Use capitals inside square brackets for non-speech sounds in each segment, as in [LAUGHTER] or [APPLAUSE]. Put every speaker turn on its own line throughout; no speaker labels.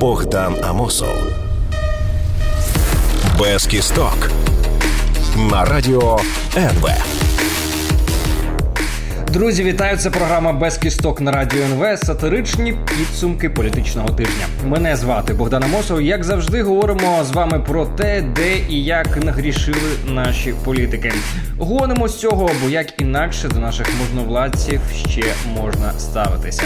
Богдан Амосов. Без кісток. На радіо НВ.
Друзі, вітаю! Це програма без кісток на радіо НВ. Сатиричні підсумки політичного тижня. Мене звати Богдан Амосов. Як завжди, говоримо з вами про те, де і як нагрішили наші політики. Гонимо з цього, бо як інакше до наших можновладців ще можна ставитися.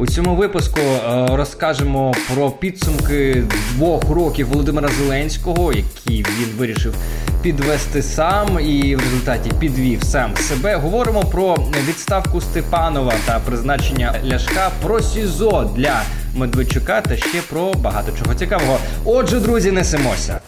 У цьому випуску е, розкажемо про підсумки двох років Володимира Зеленського, які він вирішив підвести сам і в результаті підвів сам себе. Говоримо про відставку Степанова та призначення Ляшка, про СІЗО для Медведчука та ще про багато чого цікавого. Отже, друзі, несемося.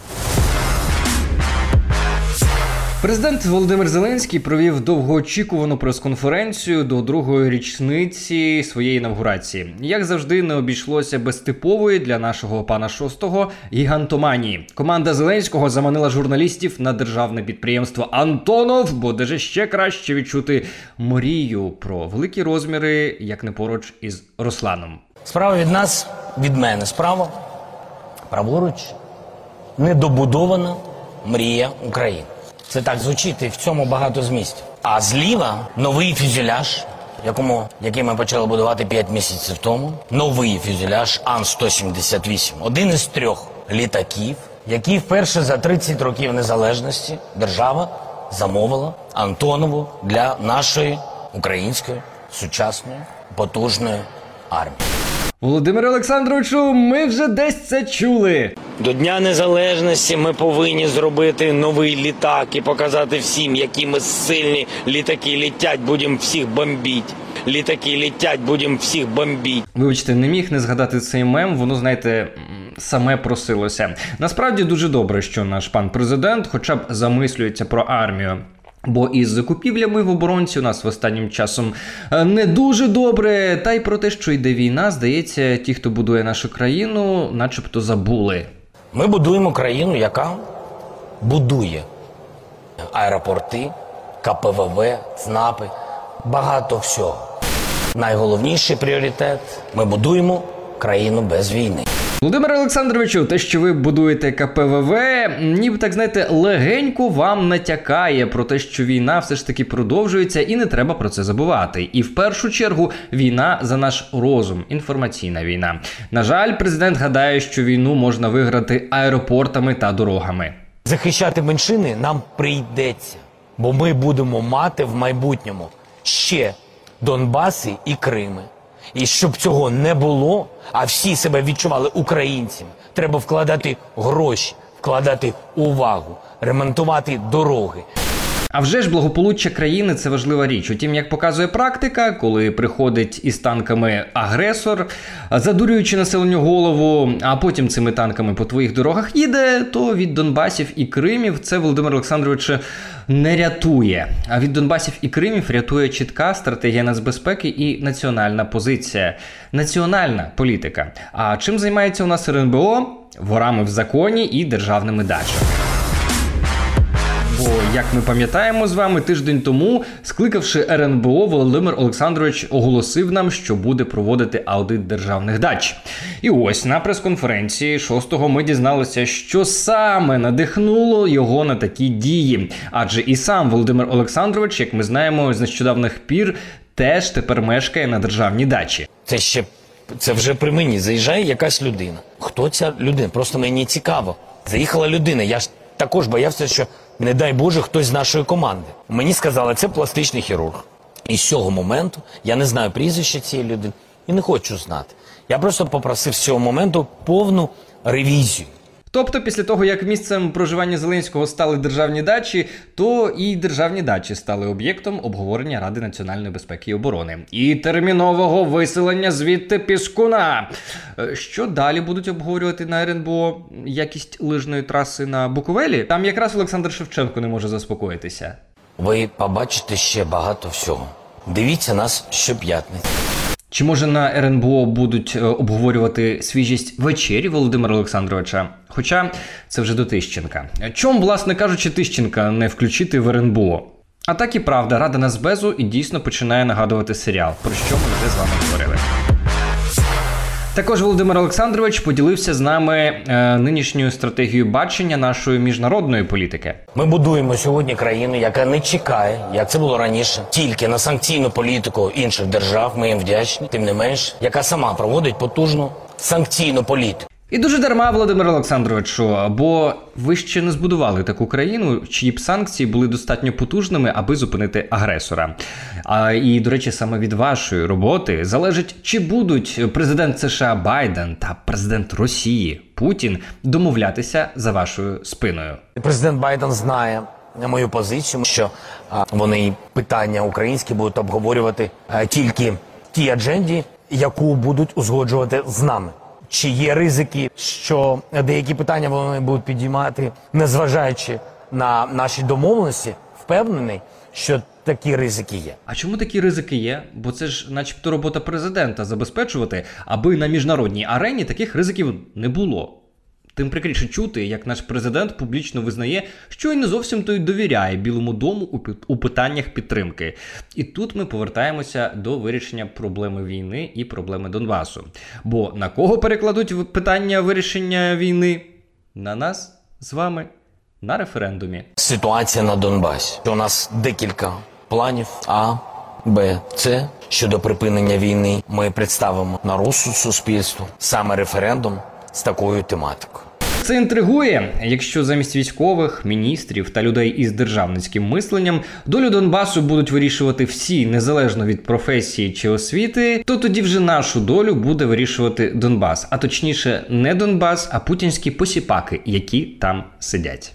Президент Володимир Зеленський провів довгоочікувану прес-конференцію до другої річниці своєї інавгурації. Як завжди, не обійшлося без типової для нашого пана шостого гігантоманії. Команда Зеленського заманила журналістів на державне підприємство Антонов, бо де же ще краще відчути мрію про великі розміри, як не поруч із Русланом.
Справа від нас, від мене, справа, праворуч, недобудована мрія України. Це так звучить, і в цьому багато змістів. А зліва новий фюзеляж, якому, який ми почали будувати 5 місяців тому. Новий фюзеляж Ан-178. Один із трьох літаків, який вперше за 30 років незалежності держава замовила Антонову для нашої української сучасної потужної армії.
Володимир Олександровичу, ми вже десь це чули.
До Дня Незалежності ми повинні зробити новий літак і показати всім, які ми сильні. Літаки літять, будемо всіх бомбіть. Літаки літять, будемо всіх бомбіть.
Вибачте, не міг не згадати цей мем. Воно знаєте. Саме просилося. Насправді дуже добре, що наш пан президент, хоча б замислюється про армію. Бо із закупівлями в оборонці у нас в останнім часом е, не дуже добре. Та й про те, що йде війна, здається, ті, хто будує нашу країну, начебто забули.
Ми будуємо країну, яка будує аеропорти, КПВВ, ЦНАПи, багато всього. Найголовніший пріоритет ми будуємо країну без війни.
Володимир Олександровичу, те, що ви будуєте КПВВ, ніби так знаєте, легенько вам натякає про те, що війна все ж таки продовжується, і не треба про це забувати. І в першу чергу війна за наш розум, інформаційна війна. На жаль, президент гадає, що війну можна виграти аеропортами та дорогами.
Захищати меншини нам прийдеться, бо ми будемо мати в майбутньому ще Донбаси і Крими. І щоб цього не було, а всі себе відчували українцями, треба вкладати гроші, вкладати увагу, ремонтувати дороги.
А вже ж благополуччя країни це важлива річ. Утім, як показує практика, коли приходить із танками агресор, задурюючи населенню голову, а потім цими танками по твоїх дорогах їде, то від Донбасів і Кримів це Володимир Олександрович не рятує. А від Донбасів і Кримів рятує чітка стратегія нацбезпеки і національна позиція, національна політика. А чим займається у нас РНБО? Ворами в законі і державними дачами. Бо, як ми пам'ятаємо з вами, тиждень тому, скликавши РНБО, Володимир Олександрович оголосив нам, що буде проводити аудит державних дач. І ось на прес-конференції 6-го ми дізналися, що саме надихнуло його на такі дії. Адже і сам Володимир Олександрович, як ми знаємо, з нещодавних пір теж тепер мешкає на державній дачі.
Це ще це вже при мені. Заїжджає якась людина. Хто ця людина? Просто мені цікаво. Заїхала людина. Я ж також боявся, що не дай Боже хтось з нашої команди. Мені сказали, це пластичний хірург. І з цього моменту я не знаю прізвища цієї людини і не хочу знати. Я просто попросив з цього моменту повну ревізію.
Тобто, після того, як місцем проживання Зеленського стали державні дачі, то і державні дачі стали об'єктом обговорення Ради національної безпеки і оборони і термінового виселення звідти Піскуна. Е, Що далі будуть обговорювати на РНБО якість лижної траси на Буковелі? Там якраз Олександр Шевченко не може заспокоїтися.
Ви побачите ще багато всього. Дивіться нас щоп'ятниці.
Чи може на РНБО будуть е, обговорювати свіжість вечері Володимира Олександровича? Хоча це вже до Тищенка. Чому, власне кажучи, Тищенка не включити в РНБО? А так і правда, Рада Нацбезу і дійсно починає нагадувати серіал, про що ми вже з вами говорили. Також Володимир Олександрович поділився з нами е, нинішньою стратегією бачення нашої міжнародної політики.
Ми будуємо сьогодні країну, яка не чекає, як це було раніше, тільки на санкційну політику інших держав. Ми їм вдячні, тим не менш, яка сама проводить потужну санкційну політику.
І дуже дарма, Володимир Олександровичу, бо ви ще не збудували таку країну, чиї б санкції були достатньо потужними, аби зупинити агресора. А і до речі, саме від вашої роботи залежить, чи будуть президент США Байден та президент Росії Путін домовлятися за вашою спиною.
Президент Байден знає мою позицію, що вони питання українські будуть обговорювати тільки в тій адженді, яку будуть узгоджувати з нами. Чи є ризики, що деякі питання вони будуть підіймати, незважаючи на наші домовленості, впевнений, що такі ризики є.
А чому такі ризики є? Бо це ж, начебто, робота президента забезпечувати, аби на міжнародній арені таких ризиків не було. Тим прикріше чути, як наш президент публічно визнає, що й не зовсім то й довіряє Білому дому у, питаннях підтримки. І тут ми повертаємося до вирішення проблеми війни і проблеми Донбасу. Бо на кого перекладуть питання вирішення війни? На нас з вами на референдумі.
Ситуація на Донбасі. У нас декілька планів А, Б, С. Щодо припинення війни ми представимо на розсуд суспільству саме референдум з такою тематикою.
Це інтригує, якщо замість військових, міністрів та людей із державницьким мисленням долю Донбасу будуть вирішувати всі незалежно від професії чи освіти, то тоді вже нашу долю буде вирішувати Донбас, а точніше, не Донбас, а путінські посіпаки, які там сидять.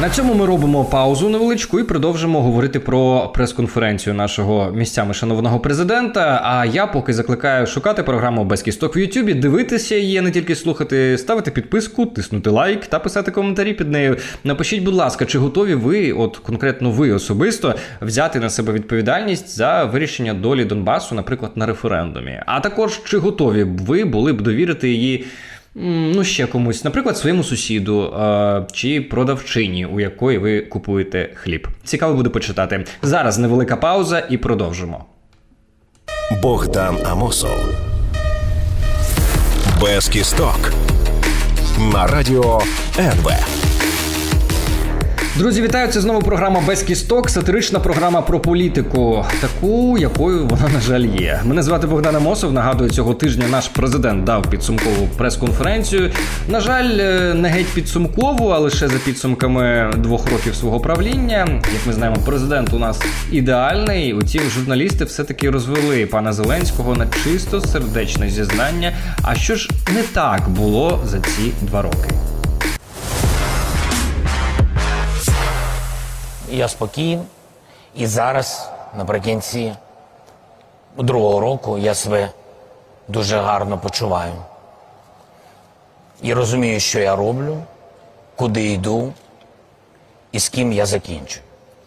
На цьому ми робимо паузу невеличку і продовжимо говорити про прес-конференцію нашого місцями шановного президента. А я поки закликаю шукати програму без кісток в Ютубі, дивитися її, не тільки слухати, ставити підписку, тиснути лайк та писати коментарі під нею. Напишіть, будь ласка, чи готові ви, от конкретно ви особисто, взяти на себе відповідальність за вирішення долі Донбасу, наприклад, на референдумі. А також чи готові ви були б довірити її. Ну, ще комусь, наприклад, своєму сусіду чи продавчині, у якої ви купуєте хліб. Цікаво буде почитати. Зараз невелика пауза і продовжимо.
Богдан Амосов. Без кісток. На радіо НВ.
Друзі, вітаю! Це знову програма без кісток, сатирична програма про політику, таку, якою вона, на жаль, є. Мене звати Богдан Амосов. Нагадую, цього тижня наш президент дав підсумкову прес-конференцію. На жаль, е, не геть підсумкову, а лише за підсумками двох років свого правління. Як ми знаємо, президент у нас ідеальний. Утім, журналісти все-таки розвели пана Зеленського на чисто сердечне зізнання. А що ж не так було за ці два роки?
Я спокійний. І зараз, наприкінці другого року, я себе дуже гарно почуваю. І розумію, що я роблю, куди йду і з ким я закінчу.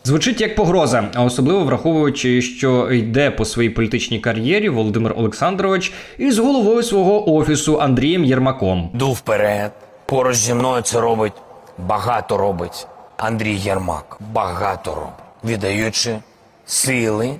Звучить як погроза, а особливо враховуючи, що йде по своїй політичній кар'єрі Володимир Олександрович із головою свого офісу Андрієм Єрмаком.
Йду вперед. Поруч зі мною це робить багато робить Андрій Єрмак. Багато робить. Віддаючи сили,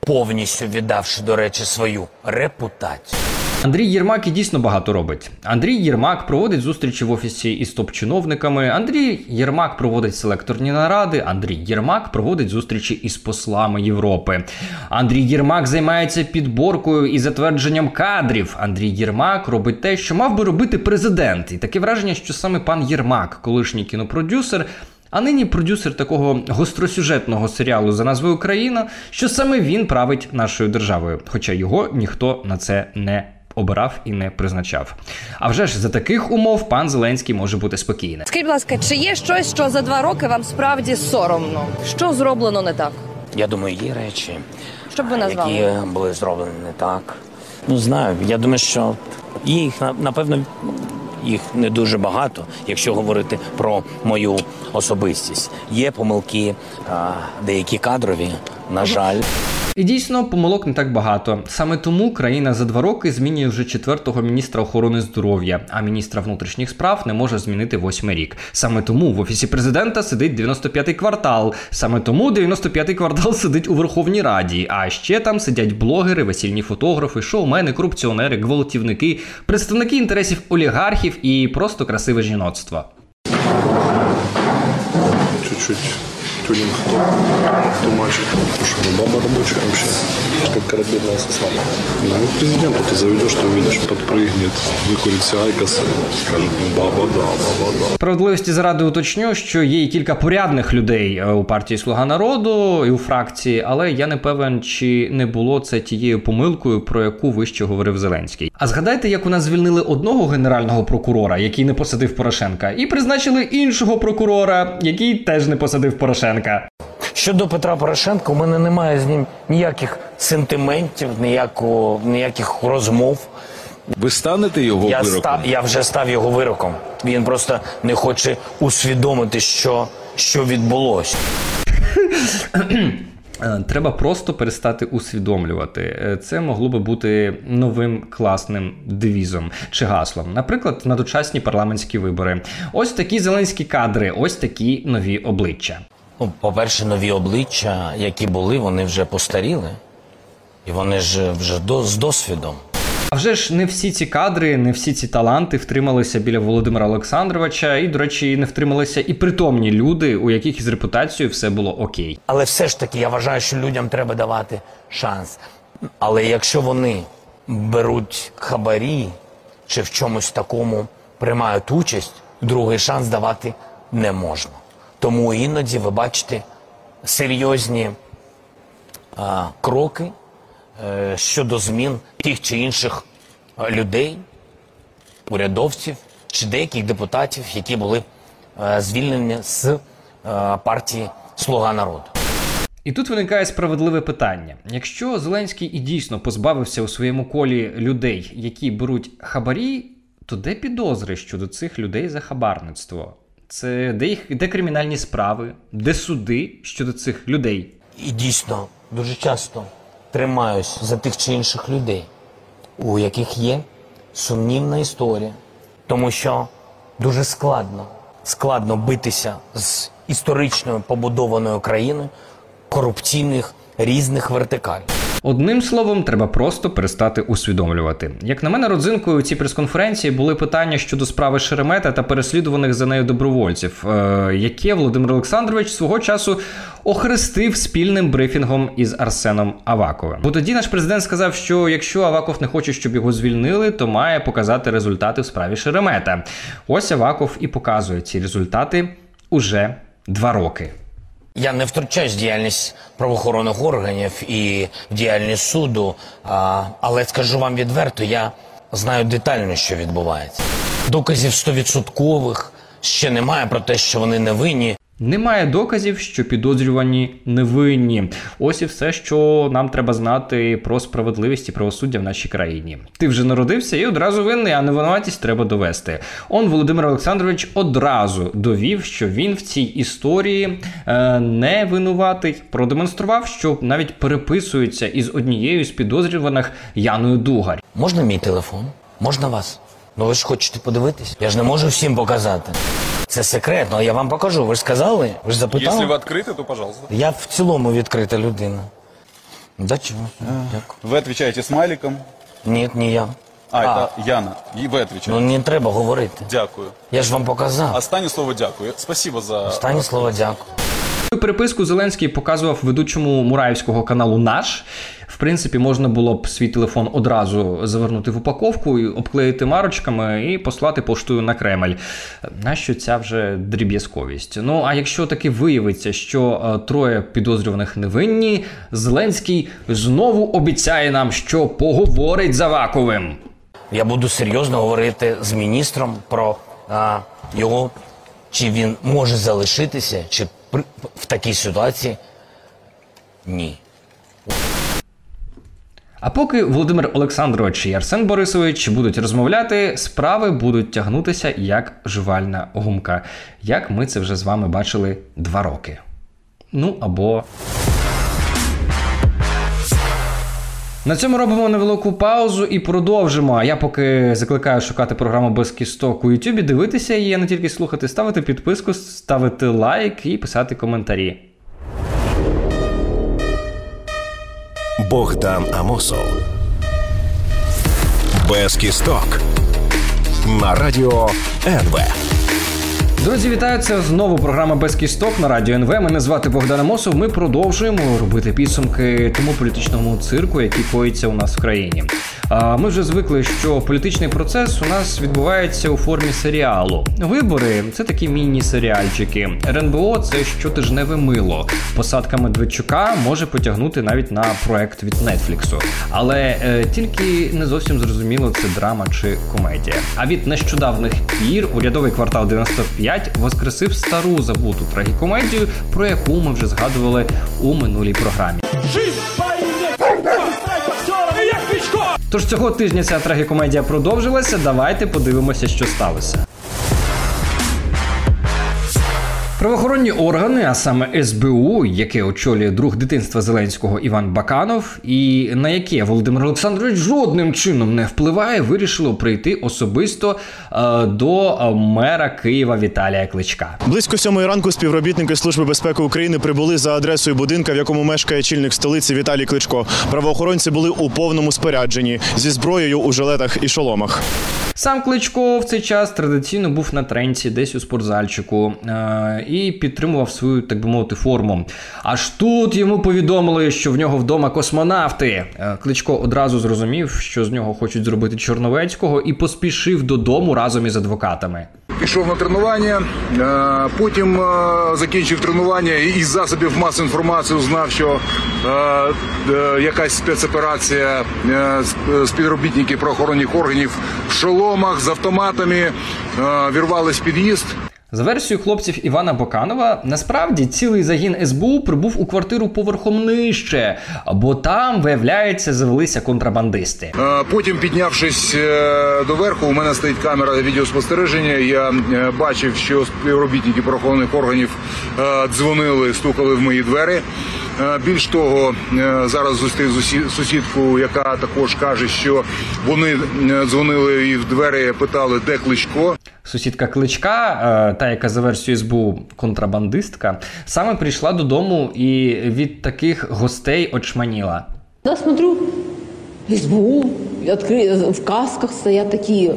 повністю віддавши, до речі, свою репутацію.
Андрій Єрмак і дійсно багато робить. Андрій Єрмак проводить зустрічі в офісі із топ-чиновниками. Андрій Єрмак проводить селекторні наради. Андрій Єрмак проводить зустрічі із послами Європи. Андрій Єрмак займається підборкою і затвердженням кадрів. Андрій Єрмак робить те, що мав би робити президент. І таке враження, що саме пан Єрмак, колишній кінопродюсер. А нині продюсер такого гостросюжетного серіалу за назвою Україна, що саме він править нашою державою, хоча його ніхто на це не обирав і не призначав. А вже ж за таких умов пан Зеленський може бути спокійним.
Скажіть, будь ласка, чи є щось, що за два роки вам справді соромно? Що зроблено не так?
Я думаю, є речі,
Що б ви назвали?
які були зроблені не так. Ну, знаю, я думаю, що їх напевно їх не дуже багато, якщо говорити про мою особистість. Є помилки, деякі кадрові, на жаль.
І дійсно, помилок не так багато. Саме тому країна за два роки змінює вже четвертого міністра охорони здоров'я, а міністра внутрішніх справ не може змінити восьмий рік. Саме тому в офісі президента сидить 95-й квартал. Саме тому 95-й квартал сидить у Верховній Раді. А ще там сидять блогери, весільні фотографи, шоумени, корупціонери, гвалтівники, представники інтересів олігархів і просто красиве жіноцтво.
чуть-чуть тюнинг то, тумачит. Потому что ну, баба рабочая вообще, как корабельная сосна. Ну, к президенту ты заведешь, ты увидишь, подпрыгнет, выкурится айкос, скажет, ну, баба, да, баба, да.
Справедливості заради уточню, що є і кілька порядних людей е, у партії Слуга народу і у фракції, але я не певен, чи не було це тією помилкою, про яку вище говорив Зеленський. А згадайте, як у нас звільнили одного генерального прокурора, який не посадив Порошенка, і призначили іншого прокурора, який теж не посадив Порошенка.
Щодо Петра Порошенка, у мене немає з ним ніяких сентиментів, ніякого, ніяких розмов.
Ви станете його
Я,
вироком?
ста, я вже став його вироком. Він просто не хоче усвідомити, що, що відбулося.
Е, Треба просто перестати усвідомлювати. Е, Це могло би бути новим класним девізом чи гаслом. Наприклад, на дочасні парламентські вибори. Ось такі зеленські кадри, ось такі нові обличчя.
Ну, по-перше, нові обличчя, які були, вони вже постаріли. І вони ж вже до, з досвідом.
А вже ж не всі ці кадри, не всі ці таланти втрималися біля Володимира Олександровича, і, до речі, не втрималися і притомні люди, у яких із репутацією все було окей.
Але все ж таки я вважаю, що людям треба давати шанс. Але якщо вони беруть хабарі чи в чомусь такому приймають участь, другий шанс давати не можна. Тому іноді ви бачите серйозні а, кроки е, щодо змін тих чи інших е, людей, урядовців чи деяких депутатів, які були е, звільнені з е, партії Слуга народу.
І тут виникає справедливе питання: якщо Зеленський і дійсно позбавився у своєму колі людей, які беруть хабарі, то де підозри щодо цих людей за хабарництво? Це де їх де кримінальні справи, де суди щодо цих людей?
І дійсно дуже часто тримаюсь за тих чи інших людей, у яких є сумнівна історія, тому що дуже складно, складно битися з історичною побудованою країною корупційних різних вертикаль.
Одним словом, треба просто перестати усвідомлювати. Як на мене, родзинкою у цій прес-конференції були питання щодо справи Шеремета та переслідуваних за нею добровольців, е, яке Володимир Олександрович свого часу охрестив спільним брифінгом із Арсеном Аваковим. Бо тоді наш президент сказав, що якщо Аваков не хоче, щоб його звільнили, то має показати результати в справі Шеремета. Ось Аваков і показує ці результати уже два роки.
Я не втручаюсь в діяльність правоохоронних органів і в діяльність суду, а, але скажу вам відверто, я знаю детально, що відбувається. Доказів стовідсоткових ще немає про те, що вони не винні.
Немає доказів, що підозрювані невинні. Ось і все, що нам треба знати про справедливість і правосуддя в нашій країні. Ти вже народився і одразу винний, а невинуватість треба довести. Он Володимир Олександрович одразу довів, що він в цій історії е, не винуватий. Продемонстрував, що навіть переписується із однією з підозрюваних Яною Дугар.
Можна мій телефон? Можна вас? Ну ви ж хочете подивитись? Я ж не можу всім показати. Це секретно, а я вам покажу. Ви ж сказали? Ви ж запитали?
Если вы открыты, то пожалуйста.
Я в цілому відкрита людина. Да чого? Дякую.
Вы отвечаете смайликом.
Ні, ні я.
А, это Яна. И вы отвечаете.
Ну не треба говорити.
Дякую.
Я ж вам показав.
Останнє слово дякую. Спасибо за...
Останнє слово дякую.
Цю переписку Зеленський показував ведучому Мураївського каналу Наш. В принципі, можна було б свій телефон одразу завернути в упаковку, обклеїти марочками і послати поштою на Кремль. Нащо ця вже дріб'язковість? Ну а якщо таки виявиться, що е, троє підозрюваних невинні, Зеленський знову обіцяє нам, що поговорить з Аваковим.
Я буду серйозно говорити з міністром про а, його, чи він може залишитися, чи в такій ситуації ні.
А поки Володимир Олександрович і Арсен Борисович будуть розмовляти, справи будуть тягнутися як жувальна гумка, як ми це вже з вами бачили два роки. Ну або На цьому робимо невелику паузу і продовжимо. А я поки закликаю шукати програму без кісток у Ютубі, дивитися її, а не тільки слухати, ставити підписку, ставити лайк і писати коментарі.
Богдан Амосов. Без кісток. На радіо НВ.
Друзі, вітаю! Знову програма без кісток на радіо НВ. Мене звати Богдан Амосов. Ми продовжуємо робити підсумки тому політичному цирку, який коїться у нас в країні. Ми вже звикли, що політичний процес у нас відбувається у формі серіалу. Вибори це такі міні-серіальчики. РНБО це щотижневе мило. Посадка Медведчука може потягнути навіть на проект від Нетфліксу. Але е, тільки не зовсім зрозуміло, це драма чи комедія. А від нещодавних пір урядовий квартал 95 воскресив стару забуту трагікомедію, про яку ми вже згадували у минулій програмі. Тож цього тижня ця трагікомедія продовжилася. Давайте подивимося, що сталося. Правоохоронні органи, а саме СБУ, яке очолює друг дитинства Зеленського Іван Баканов, і на яке Володимир Олександрович жодним чином не впливає, вирішило прийти особисто е, до мера Києва Віталія Кличка.
Близько сьомої ранку співробітники Служби безпеки України прибули за адресою будинка, в якому мешкає чільник столиці Віталій Кличко. Правоохоронці були у повному спорядженні зі зброєю у жилетах і шоломах.
Сам Кличко в цей час традиційно був на тренці, десь у спортзальчику, е- і підтримував свою, так би мовити, форму. Аж тут йому повідомили, що в нього вдома космонавти. Е, Кличко одразу зрозумів, що з нього хочуть зробити Чорновецького, і поспішив додому разом із адвокатами.
Пішов на тренування, е, потім е, закінчив тренування і із засобів масової інформації узнав, що е, якась спецоперація співробітників правоохоронних органів в шоломах з автоматами вірвались під'їзд.
За версією хлопців Івана Боканова, насправді цілий загін СБУ прибув у квартиру поверхом нижче, бо там, виявляється, завелися контрабандисти.
Е, Потім, піднявшись до верху, у мене стоїть камера відеоспостереження. Я е, бачив, що співробітники правоохоронних органів е, дзвонили, стукали в мої двері. Е, Більш того, е, зараз зустрів сусідку, яка також каже, що вони е, дзвонили і в двері питали, де кличко.
Сусідка Кличка, та яка за версією СБУ контрабандистка, саме прийшла додому і від таких гостей очманіла.
Да, смотрю, СБУ, в касках стоят такие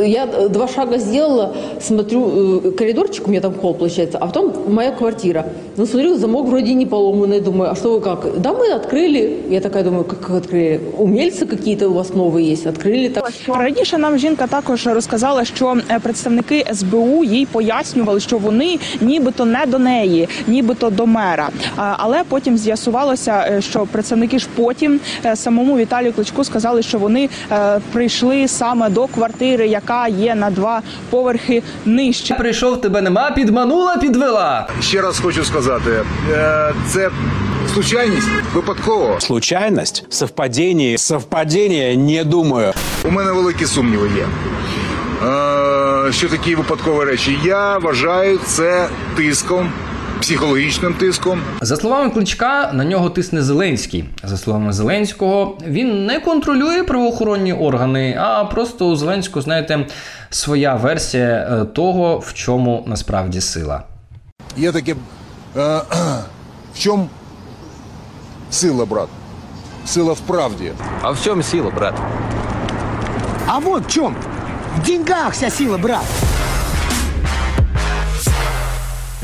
Я два шага сделала, смотрю, э, коридорчик, у меня там холл получается, а потом моя квартира. Ну, смотрю, замок вроде не поломанный, думаю, а что вы как? Да, мы открыли. Я такая думаю, как открыли? Умельцы какие-то у вас новые есть, открыли так.
Раніше нам жінка також розказала, що е, представники СБУ їй пояснювали, що вони нібито не до неї, нібито до мера. А, Але потім з'ясувалося, е, що представники ж потім е, самому Віталію Кличку сказали, що вони е, прийшли саме до квартири, яка є на два поверхи нижче.
Прийшов, тебе нема, підманула, підвела.
Ще раз хочу сказати, е, це случайність випадково.
Случайность? Совпадение? Совпадение? Не думаю.
У мене великі сумніви є. Е, що такі випадкові речі? Я вважаю це тиском, психологічним тиском.
За словами Кличка, на нього тисне Зеленський. За словами Зеленського, він не контролює правоохоронні органи, а просто у Зеленського, знаєте, своя версія е, того, в чому насправді сила.
Є таке. Е, [CLEARS THROAT] в чому сила, брат? Сила в правді.
А в чем сила, брат?
А вот в чем. В деньгах вся сила, брат.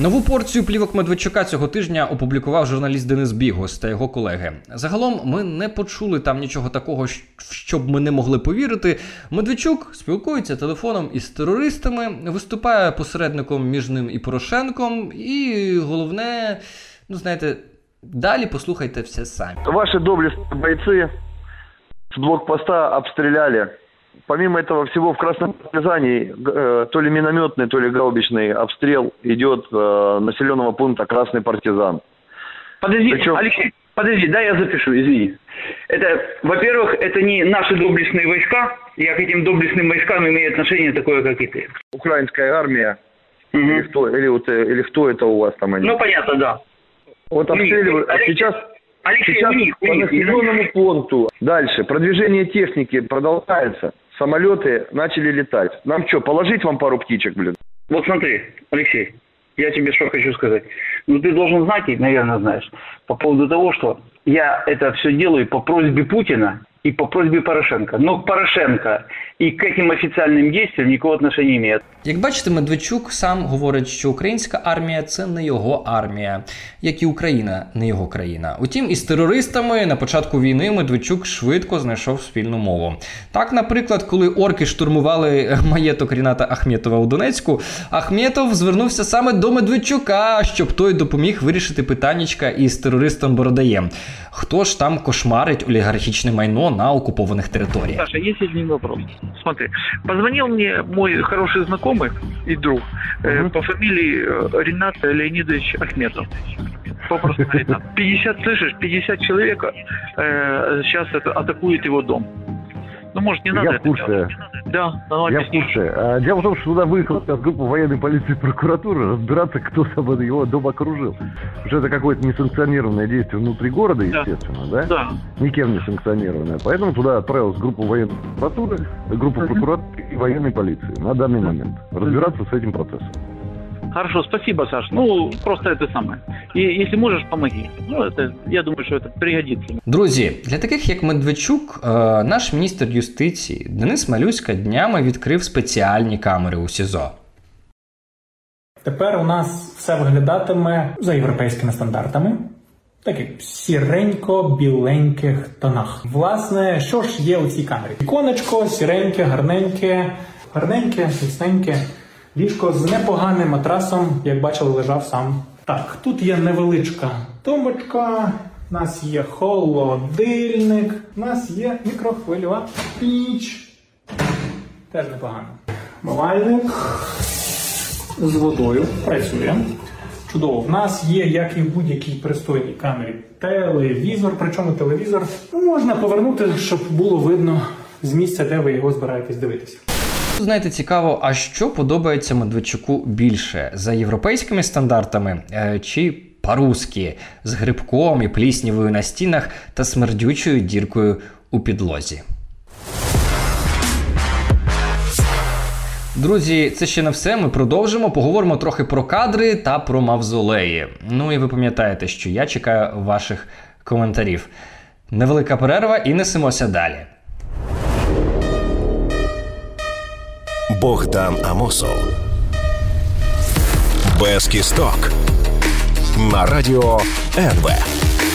Нову порцію плівок Медведчука цього тижня опублікував журналіст Денис Бігос та його колеги. Загалом ми не почули там нічого такого, щ- в що б ми не могли повірити. Медведчук спілкується телефоном із терористами, виступає посередником між ним і Порошенком. І головне, ну знаєте, далі послухайте все самі.
Ваши доблестные бойцы с блокпоста обстреляли. Помимо этого всего в Красном Партизане э, то ли минометный, то ли гаубичный обстрел идет э, населенного пункта Красный Партизан.
Подожди,
Причем-
Алексей, подожди, да, я запишу, извини. Это, во-первых, это не наши доблестные войска. Я к этим доблестным войскам имею отношение такое, как и ты.
Украинская армия или, кто, или, вот, э, или кто это у вас там они?
Ну, понятно, да.
Вот обстреливают. А сейчас,
Алексей,
Сейчас
у них, у
по
них,
населенному пункту. Дальше. Продвижение техники продолжается. Самолеты начали летать. Нам что, положить вам пару птичек, блин?
Вот смотри, Алексей, я тебе что хочу сказать. Ну, ты должен знать, и, наверное, знаешь, по поводу того, что я это все делаю по просьбе Путина и по просьбе Порошенко. Но Порошенко и к этим официальным действиям никакого отношения не имеет.
Як бачите, Медведчук сам говорить, що українська армія це не його армія, як і Україна не його країна. Утім, із терористами на початку війни Медведчук швидко знайшов спільну мову. Так, наприклад, коли орки штурмували [LAUGHS] маєток Ріната Ахметова у Донецьку, Ахметов звернувся саме до Медведчука, щоб той допоміг вирішити питаннячка із терористом Бородаєм. Хто ж там кошмарить олігархічне майно на окупованих територіях?
Саша, есть один вопрос. Смотри, позвонил мне мой хороший знакомый и друг э, по фамилии э, Ренат Леонидович Ахметов. Попросту [LAUGHS] Ренат. 50, слышишь, 50 человек э, сейчас это, атакует его дом. Ну, может, не надо
Я в
это
курсе.
делать? Да,
Я в курсе. А, Дело в том, что туда выехала группа военной полиции и прокуратуры разбираться, кто его дом окружил. Потому что это какое-то несанкционированное действие внутри города,
Да.
естественно, да?
Да.
Никем не санкционированное. Поэтому туда отправилась группа военной прокуратуры, группа прокуратуры и военной полиции на данный момент. Разбираться с этим процессом.
Хорошо, спасибо, Саш. Ну, просто это самое. И если можешь, помоги. Ну, это, я думаю, что это пригодится.
Друзі, для таких як Медведчук, е, наш міністр юстиції Денис Малюська днями відкрив спеціальні камери у СІЗО.
Тепер у нас все виглядатиме за європейськими стандартами. Таких сіренько-біленьких тонах. Власне, що ж є у цій камері? Віконечко, сіреньке, гарненьке, гарненьке, міцненьке. Ліжко з непоганим матрасом, як бачили, лежав сам. Так, тут є невеличка тумбочка, у нас є холодильник, у нас є мікрохвильова піч. Теж непогано. Мивальник з водою працює. Чудово. В нас є, як і в будь-якій пристойній камері, телевізор. Причому телевізор можна повернути, щоб було видно з місця, де ви його збираєтесь дивитися.
Знаєте, цікаво, а що подобається Медведчуку більше за європейськими стандартами е, чи по-русски з грибком і пліснявою на стінах та смердючою діркою у підлозі? Друзі, це ще не все. Ми продовжимо. Поговоримо трохи про кадри та про мавзолеї. Ну і ви пам'ятаєте, що я чекаю ваших коментарів. Невелика перерва і несемося далі.
Богдан Амосов. Без кісток. На радіо НВ.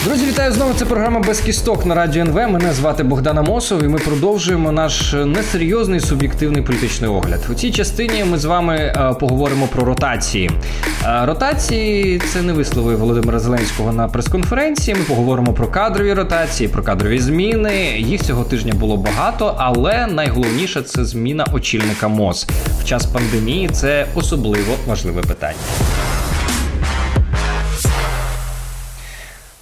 Друзі, вітаю знову. Це програма без кісток на радіо НВ. Мене звати Богдан Амосов, і ми продовжуємо наш несерйозний суб'єктивний політичний огляд. У цій частині ми з вами е, поговоримо про ротації. Е, ротації це не вислови Володимира Зеленського на прес-конференції. Ми поговоримо про кадрові ротації, про кадрові зміни. Їх цього тижня було багато, але найголовніше це зміна очільника МОЗ. В час пандемії це особливо важливе питання.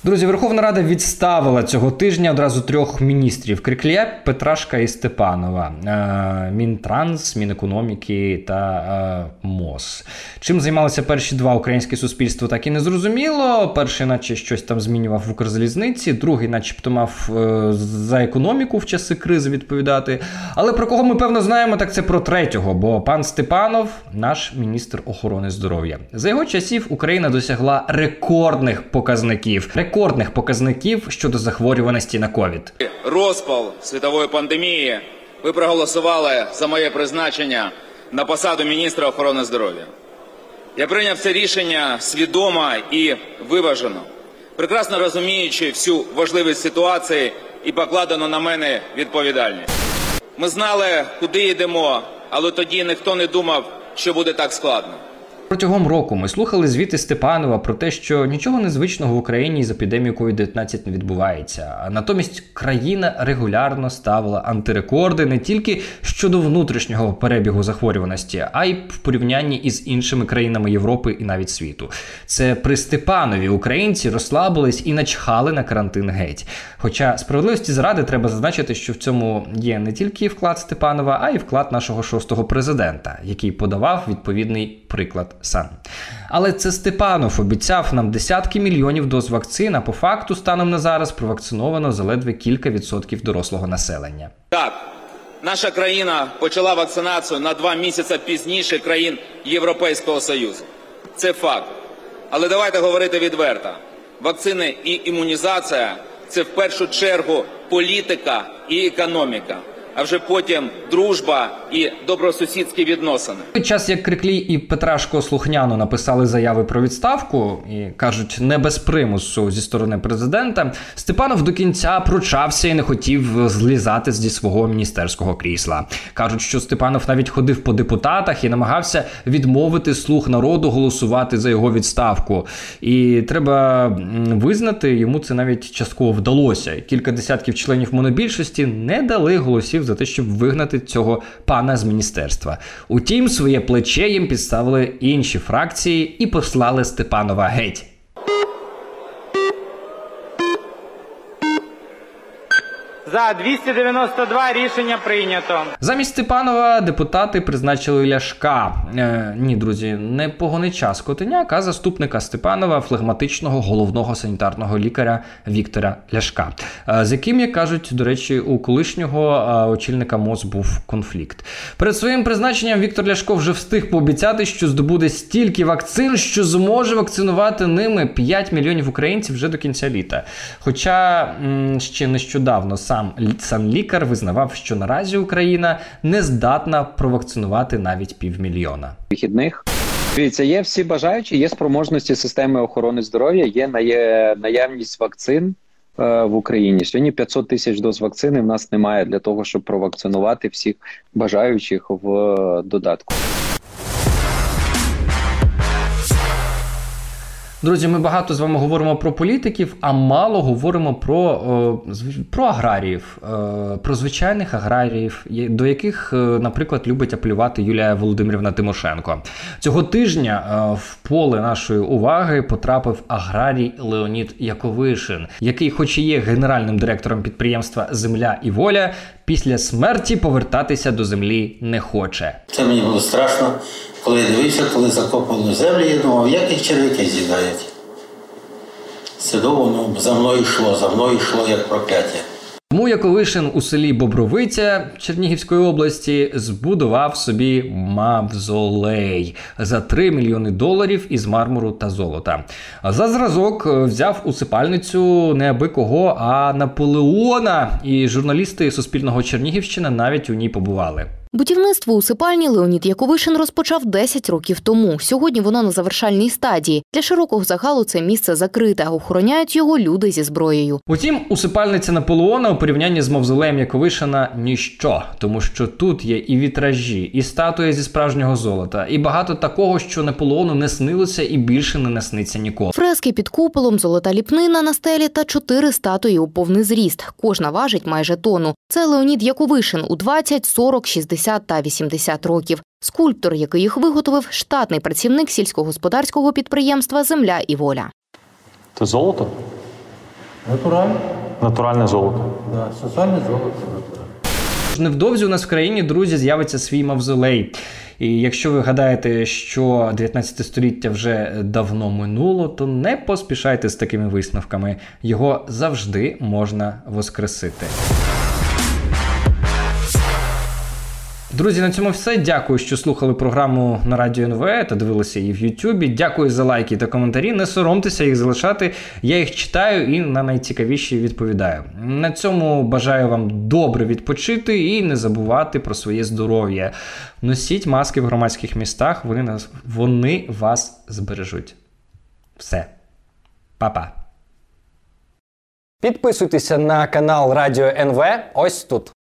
Друзі, Верховна Рада відставила цього тижня одразу трьох міністрів: Криклія, Петрашка і Степанова, Е, Мінтранс, Мінекономіки та е, МОЗ. Чим займалися перші два українське суспільство, так і не зрозуміло. Перший, наче щось там змінював в Укрзалізниці, другий, начебто, мав е, за економіку в часи кризи відповідати. Але про кого ми певно знаємо, так це про третього, бо пан Степанов, наш міністр охорони здоров'я. За його часів Україна досягла рекордних показників, рекордних показників щодо захворюваності на ковід.
розпал світової пандемії, ви проголосували за моє призначення на посаду міністра охорони здоров'я. Я прийняв це рішення свідомо і виважено, прекрасно розуміючи всю важливість ситуації і покладену на мене відповідальність. Ми знали, куди йдемо, але тоді ніхто не думав, що буде так складно.
Протягом року ми слухали звіти Степанова про те, що нічого незвичного в Україні з епідемією COVID-19 не відбувається. А натомість країна регулярно ставила антирекорди не тільки щодо внутрішнього перебігу захворюваності, а й в порівнянні із іншими країнами Європи і навіть світу. Це при Степанові українці розслабились і начхали на карантин геть. Хоча справедливості заради треба зазначити, що в цьому є не тільки вклад Степанова, а й вклад нашого шостого президента, який подавав відповідний приклад Sun. Але це Степанов обіцяв нам десятки мільйонів доз вакцин, а по факту станом на зараз провакциновано заледве кілька відсотків дорослого населення.
Так, наша країна почала вакцинацію на два місяці пізніше країн Європейського Союзу. Це факт. Але давайте говорити відверто: вакцини і імунізація це в першу чергу політика і економіка, а вже потім дружба і добросусідські відносини.
Той час, як Криклій і Петрашко слухняно написали заяви про відставку і кажуть, не без примусу зі сторони президента, Степанов до кінця пручався і не хотів злізати зі свого міністерського крісла. кажуть, що Степанов навіть ходив по депутатах і намагався відмовити слух народу голосувати за його відставку. І треба визнати, йому це навіть частково вдалося. Кілька десятків членів монобільшості не дали голосів за те, щоб вигнати цього пана з міністерства. Утім, своє плече їм підставили інші фракції і послали Степанова геть.
За 292 рішення прийнято.
Замість Степанова депутати призначили Ляшка. Е, ні, друзі, не погонича Скотиняк, а заступника Степанова, флегматичного головного санітарного лікаря Віктора Ляшка, е, з яким, як кажуть, до речі, у колишнього е, очільника МОЗ був конфлікт. Перед своїм призначенням Віктор Ляшко вже встиг пообіцяти, що здобуде стільки вакцин, що зможе вакцинувати ними 5 мільйонів українців вже до кінця літа. Хоча ще нещодавно сам санлікар визнавав, що наразі Україна не здатна провакцинувати навіть півмільйона.
вихідних. Дивіться, є всі бажаючі, є спроможності системи охорони здоров'я, є наявність вакцин е, в Україні. Сьогодні 500 тисяч доз вакцини в нас немає для того, щоб провакцинувати всіх бажаючих в е, додатку.
Друзі, ми багато з вами говоримо про політиків, а мало говоримо про, о, про аграріїв, е, про звичайних аграріїв, до яких, е, наприклад, любить апелювати Юлія Володимирівна Тимошенко. Цього тижня е, в поле нашої уваги потрапив аграрій Леонід Яковишин, який, хоч і є генеральним директором підприємства Земля і воля, після смерті повертатися до землі не хоче.
Це мені було страшно, коли дивився, коли закопували землю, я думав, як їх черв'яки з'їдають. Це довго ну, за мною йшло, за мною йшло як прокляття.
Тому Яковишин у селі Бобровиця Чернігівської області збудував собі мавзолей за 3 мільйони доларів із мармуру та золота. За зразок взяв усипальницю не аби кого, а Наполеона. І журналісти Суспільного Чернігівщина навіть у ній побували.
Будівництво усипальні Леонід Яковишин розпочав 10 років тому. Сьогодні воно на завершальній стадії. Для широкого загалу це місце закрите. Охороняють його люди зі зброєю.
Утім, усипальниця Наполеона у порівнянні з мавзолеєм Яковишина ніщо, тому що тут є і вітражі, і статуя зі справжнього золота, і багато такого, що Наполеону не снилося і більше не насниться ніколи.
Фрески під куполом, золота ліпнина на стелі та чотири статуї у повний зріст. Кожна важить майже тонну. Це Леонід Яковишин у 20, 40, 60 та 80 років. Скульптор, який їх виготовив, штатний працівник сільськогосподарського підприємства Земля і воля.
Це золото?
Натуральне.
Натуральне золото.
Да, сосальне золото.
Невдовзі у нас в країні, друзі, з'явиться свій мавзолей. І якщо ви гадаєте, що 19 століття вже давно минуло, то не поспішайте з такими висновками. Його завжди можна воскресити. Друзі, на цьому все. Дякую, що слухали програму на радіо НВ та дивилися її в Ютубі. Дякую за лайки та коментарі. Не соромтеся їх залишати. Я їх читаю і на найцікавіші відповідаю. На цьому бажаю вам добре відпочити і не забувати про своє здоров'я. Носіть маски в громадських містах, вони нас вони вас збережуть. Все, Па-па.
Підписуйтеся на канал Радіо НВ ось тут.